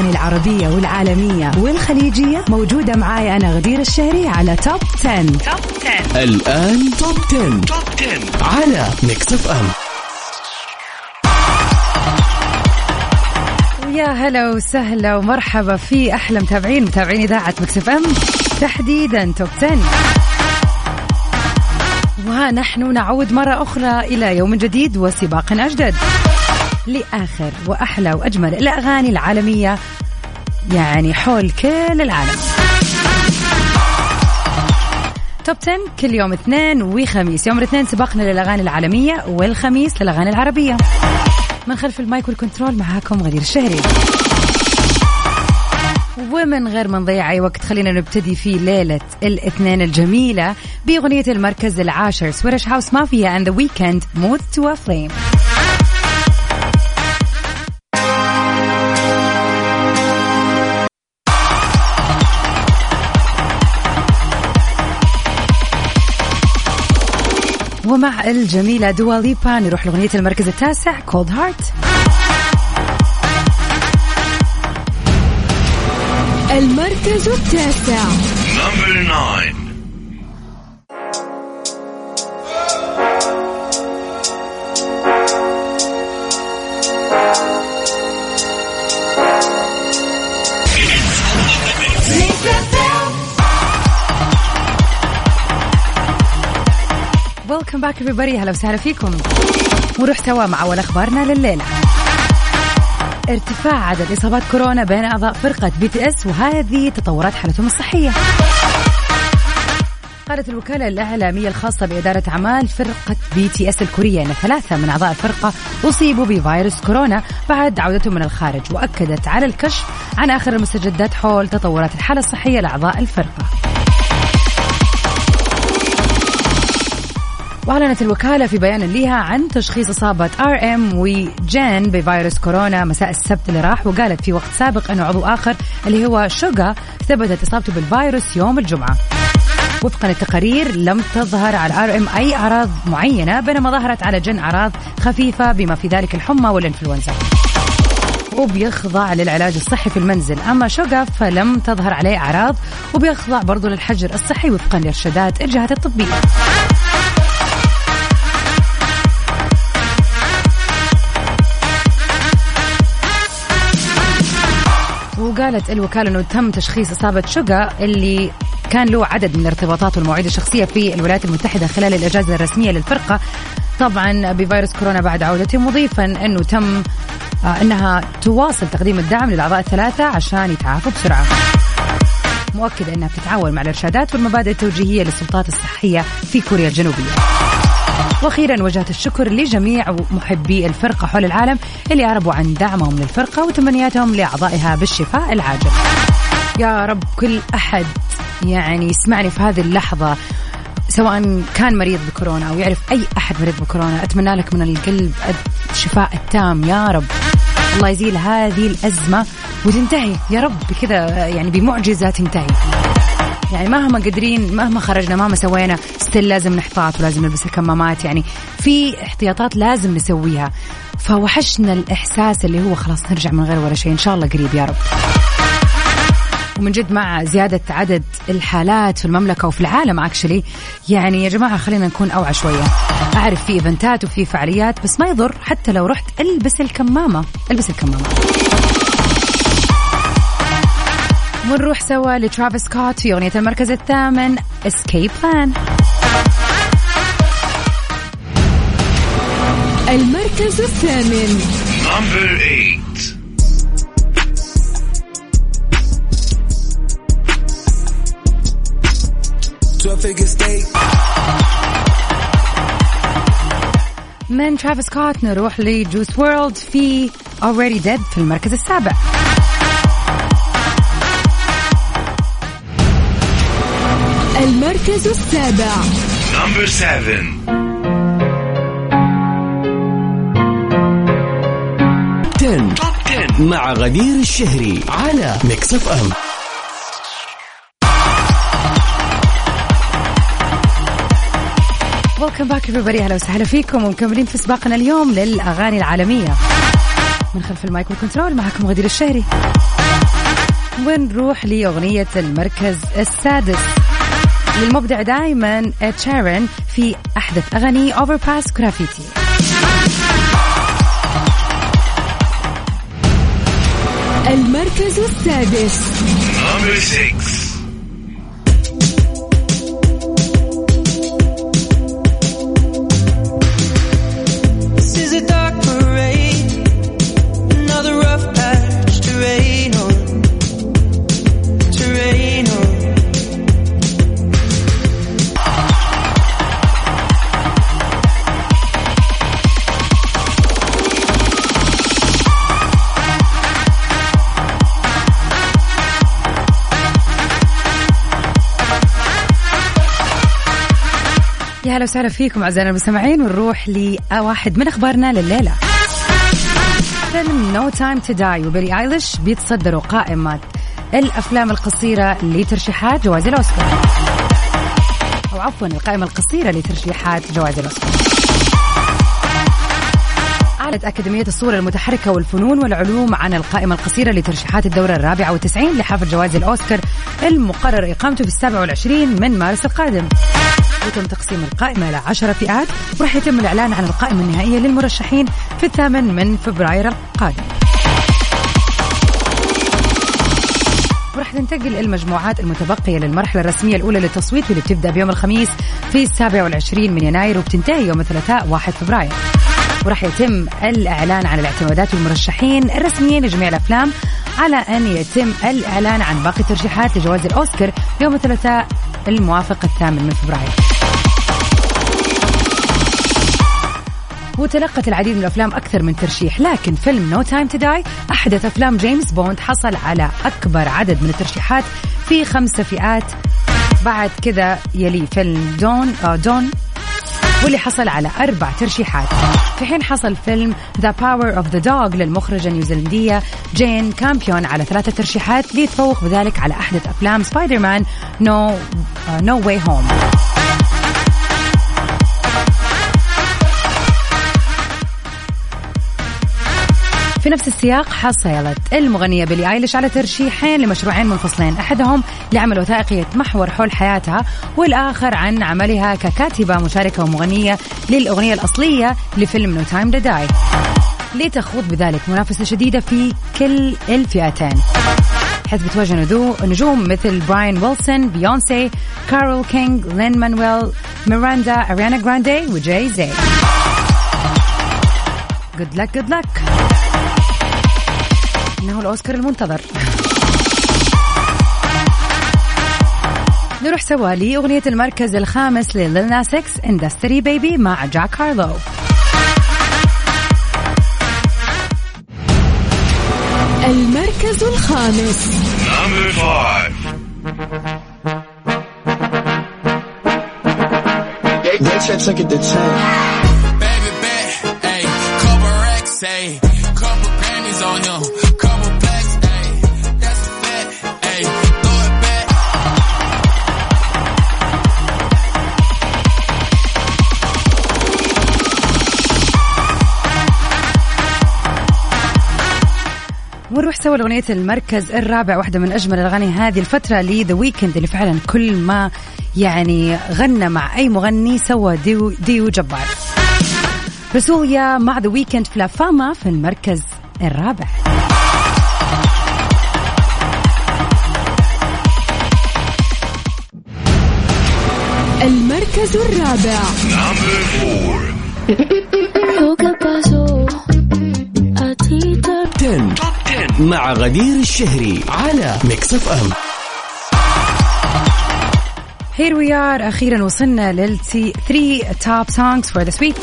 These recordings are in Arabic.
الأغاني العربية والعالمية والخليجية موجودة معاي أنا غدير الشهري على Top 10. Top 10 الآن Top 10. Top 10 على Mix FM يا هلا وسهلا ومرحبا في أحلى متابعين متابعين إذاعة Mix FM تحديدا Top 10 وها نحن نعود مرة أخرى إلى يوم جديد وسباق أجدد. لآخر وأحلى وأجمل الأغاني العالمية يعني حول كل العالم. Top 10 كل يوم اثنين وخميس. يوم الاثنين سباقنا للأغاني العالمية والخميس للأغاني العربية. من خلف ال mic وال control معاكم غدير الشهري. ومن غير ما نضيع أي وقت خلينا نبتدي في ليلة الاثنين الجميلة بأغنية المركز العاشر Swedish House Mafia and The Weeknd Moth to a ومع الجميلة دواليبا نروح لأغنية المركز التاسع كولد هارت المركز التاسع. Number 9 welcome back everybody هلا وسهلا فيكم. ونروح سوا مع أول أخبارنا لليلة. ارتفاع عدد إصابات كورونا بين أعضاء فرقة BTS وهذه تطورات حالتهم الصحية. قالت الوكالة الإعلامية الخاصة بإدارة أعمال فرقة BTS الكورية أن ثلاثة من أعضاء الفرقة أصيبوا بفيروس كورونا بعد عودتهم من الخارج وأكدت على الكشف عن آخر المستجدات حول تطورات الحالة الصحية لأعضاء الفرقة. وأعلنت الوكالة في بيان لها عن تشخيص إصابة آر إم وجين بفيروس كورونا مساء السبت اللي راح وقالت في وقت سابق أنه عضو آخر اللي هو شوغا ثبتت إصابته بالفيروس يوم الجمعة. وفقا للتقارير لم تظهر على آر إم أي أعراض معينة بينما ظهرت على جن أعراض خفيفة بما في ذلك الحمى والإنفلونزا. وبيخضع للعلاج الصحي في المنزل. أما شوغا فلم تظهر عليه أعراض وبيخضع برضو للحجر الصحي وفقا لإرشادات الجهات الطبية. وقالت الوكالة أنه تم تشخيص إصابة شوغا اللي كان له عدد من الارتباطات والمواعيد الشخصية في الولايات المتحدة خلال الإجازة الرسمية للفرقة. طبعا بفيروس كورونا بعد عودته مضيفا أنه تم آه، أنها تواصل تقديم الدعم للأعضاء الثلاثة عشان يتعافوا بسرعة. مؤكدة أنها بتتعاون مع الإرشادات والمبادئ التوجيهية للسلطات الصحية في كوريا الجنوبية. وأخيرا وجهت الشكر لجميع محبي الفرقة حول العالم اللي أعربوا عن دعمهم للفرقة وتمنياتهم لأعضائها بالشفاء العاجل. يا رب كل أحد يعني يسمعني في هذه اللحظة سواء كان مريض بكورونا أو يعرف أي أحد مريض بكورونا أتمنى لك من القلب الشفاء التام يا رب. الله يزيل هذه الأزمة وتنتهي. يا رب كذا يعني بمعجزة تنتهي. يعني مهما قادرين مهما خرجنا مهما سوينا still لازم نحتاط ولازم نلبس الكمامات. يعني في احتياطات لازم نسويها. فوحشنا الإحساس اللي هو خلاص نرجع من غير ولا شيء. إن شاء الله قريب يا رب. ومن جد مع زيادة عدد الحالات في المملكة وفي العالم actually يعني يا جماعة خلينا نكون أوعى شوية. أعرف في إيفنتات وفي فعاليات بس ما يضر حتى لو رحت ألبس الكمامة. ألبس الكمامة. ونروح سوا لترافيس سكوت في أغنية المركز الثامن Escape Plan المركز الثامن. Number 8 من ترافيس سكوت نروح ل Juice WRLD في Already Dead في المركز السابع. المركز السابع. Number 7 10 مع غدير الشهري على Mix FM Welcome back everybody. أهلا وسهلا فيكم. ومكملين في سباقنا اليوم للأغاني العالمية. من خلف المايك وال control معكم غدير الشهري. ونروح لأغنية المركز السادس؟ للمبدع دائما Ed Sheeran في أحدث أغاني Overpass Graffiti المركز السادس. هلا وسهلا فيكم اعزائنا المستمعين ونروح لواحد من أخبارنا لليلة. فيلم No Time To Die وبيلي آيليش بيتصدروا قائمة الأفلام القصيرة لترشيحات جوائز الأوسكار. أو عفوا القائمة القصيرة لترشيحات جوائز الأوسكار. أعلنت أكاديمية الصورة المتحركة والفنون والعلوم عن القائمة القصيرة لترشيحات الدورة الرابعة والتسعين لحفل جوائز الأوسكار المقرر إقامته في السابع والعشرين من مارس القادم يتم تقسيم القائمة إلى عشرة فئات وراح يتم الإعلان عن القائمة النهائية للمرشحين في الثامن من فبراير القادم. وراح تنتقل المجموعات المتبقية للمرحلة الرسمية الأولى للتصويت واللي بتبدأ بيوم الخميس في السابع والعشرين من يناير وبتنتهي يوم الثلاثاء 1 فبراير. وراح يتم الإعلان عن الاعتمادات والمرشحين الرسميين لجميع الأفلام على أن يتم الإعلان عن باقي الترشيحات لجوائز الأوسكار يوم الثلاثاء الموافق الثامن من فبراير. وتلقت العديد من الأفلام أكثر من ترشيح لكن فيلم No Time To Die أحدث أفلام جيمس بوند حصل على أكبر عدد من الترشيحات في خمسة فئات. بعد كذا يلي فيلم Dune آه Dune واللي حصل على أربع ترشيحات. في حين حصل فيلم The Power of the Dog للمخرجة النيوزيلندية جين كامبيون على ثلاثة ترشيحات ليتفوق بذلك على أحدث أفلام Spider-Man No No Way Home في نفس السياق حصلت المغنية بيلي آيليش على ترشيحين لمشروعين منفصلين. أحدهم لعمل وثائقي يتمحور حول حياتها والآخر عن عملها ككاتبة مشاركة ومغنية للأغنية الأصلية لفيلم No Time To Die لتخوض بذلك منافسة شديدة في كل الفئتين. حيث بتواجه نجوم مثل براين ويلسون بيونسي كارول كينج لين مانويل ميراندا اريانا جراندي وجاي زي. Good luck good luck إنه الأوسكار المنتظر. نروح سوا لأغنية المركز الخامس ل Lil Nas X Industry Baby مع جاك هارلو. المركز الخامس. Number five. They check, check it, the chain. baby back, ayy, couple racks, ayy, couple Grammys on سوا لاغنيه المركز الرابع واحدة من أجمل الأغاني هذه الفترة ل The Weeknd اللي فعلا كل ما يعني غنى مع أي مغني سوى duo duo جبار. روزاليا مع The Weeknd في La Fama في المركز الرابع. المركز الرابع. مع غدير الشهري على Mix FM here we are أخيرا وصلنا لل 3 top songs for this week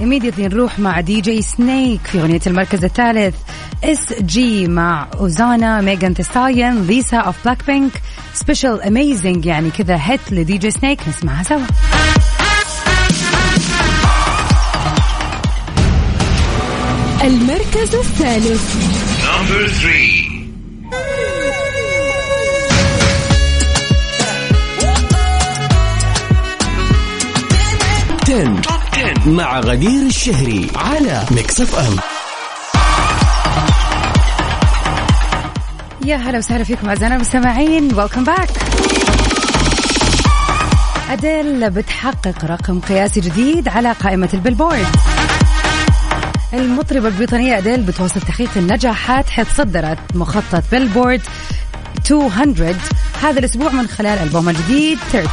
immediately نروح مع دي جي سنيك في أغنية المركز الثالث. SG مع Ozuna Megan Thee Stallion Lisa of Blackpink special amazing يعني كذا hit لدي جي سنيك نسمعها سوا. المركز الثالث. Number three. 10 مع غدير الشهري على Mix FM يا هلا وسهلا فيكم أعزائنا المستمعين. Welcome back أديل بتحقق رقم قياسي جديد على قائمة ال Billboard. المطربة البريطانية أديل بتواصل تحقيق النجاحات حيث تصدرت مخطط Billboard 200 هذا الأسبوع من خلال ألبومها الجديد 30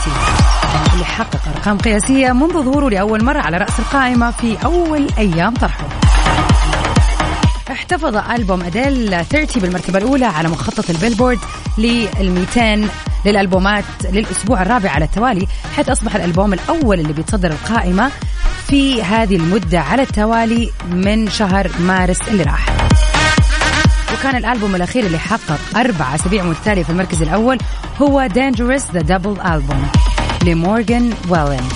اللي حقق أرقام قياسية منذ ظهوره لأول مرة على رأس القائمة في أول أيام طرحه. احتفظ ألبوم أديل 30 بالمرتبة الأولى على مخطط ال Billboard لل 200 للألبومات للأسبوع الرابع على التوالي حيث أصبح الألبوم الأول اللي بيتصدر القائمة في هذه المدة على التوالي من شهر مارس اللي راح. وكان الألبوم الأخير اللي حقق أربع أسابيع متتالية في المركز الأول هو Dangerous The Double Album لمورغان ويلن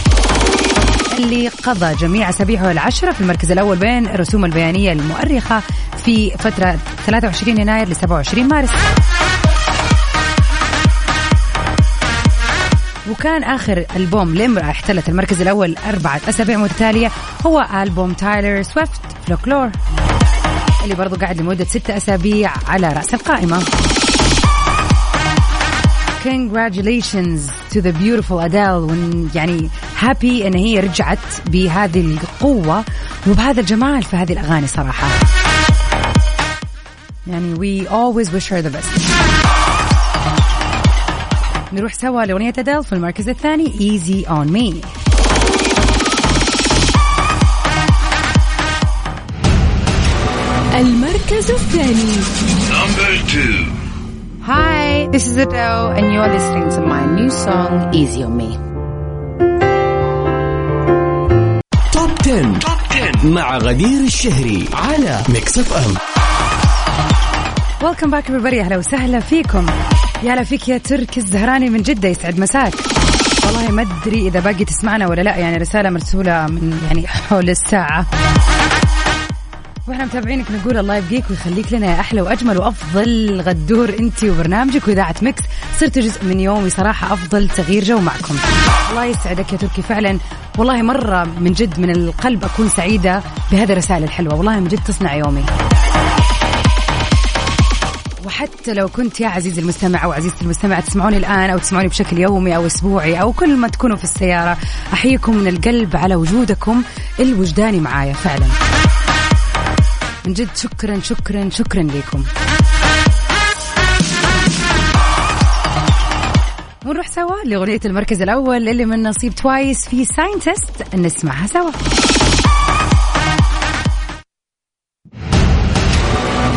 اللي قضى جميع أسابيعه العشرة في المركز الأول بين الرسوم البيانية المؤرخة في فترة 23 يناير ل 27 مارس. وكان آخر ألبوم لامرأة احتلت المركز الأول أربعة أسابيع متتالية هو ألبوم تايلور سويفت Folklore اللي برضو قاعد لمدة ستة أسابيع على رأس القائمة. Congratulations to the beautiful Adele وإن يعني happy إن هي رجعت بهذه القوة وبهذا الجمال في هذه الأغاني صراحة. يعني we always wish her the best. نروح سوا لأغنية أديل في المركز الثاني Easy on me. المركز الثاني. Number two. Hi, this is Adele and you're listening to my new song Easy on me. Top 10. مع غدير الشهري على Mix FM Welcome back everybody. أهلا وسهلا فيكم. يا هلا فيك يا تركي الزهراني من جدة يسعد مساك. والله ما أدري إذا باقي تسمعنا ولا لا يعني رسالة مرسولة من يعني حول الساعة. وإحنا متابعينك نقول الله يبقيك ويخليك لنا يا أحلى وأجمل وأفضل غدور أنت وبرنامجك وإذاعة Mix صرت جزء من يومي صراحة أفضل تغيير جو معكم. الله يسعدك يا تركي فعلا. والله مرة من جد من القلب أكون سعيدة بهذه الرسائل الحلوة. والله من جد تصنع يومي. وحتى لو كنت يا عزيزي المستمع أو عزيزتي المستمع تسمعوني الآن أو تسمعوني بشكل يومي أو أسبوعي أو كل ما تكونوا في السيارة أحييكم من القلب على وجودكم الوجداني معايا فعلا. من جد شكرا شكرا شكرا لكم ونروح سوا لأغنية المركز الأول اللي من نصيب TWICE في Scientist نسمعها سوا.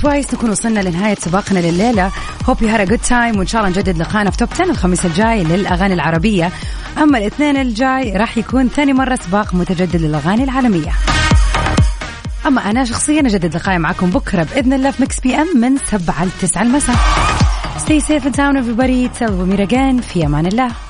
TWICE نكون وصلنا لنهاية سباقنا لليلة. Hope you had a good time وإن شاء الله نجدد لقانا في Top 10 الخميس الجاي للأغاني العربية. أما الاثنين الجاي راح يكون ثاني مرة سباق متجدد للأغاني العالمية. أما أنا شخصيا أجدد لقائي معكم بكرة بإذن الله في Mix FM من 7 ل 9 المساء. Stay safe and sound everybody. Till we meet again. في أمان الله.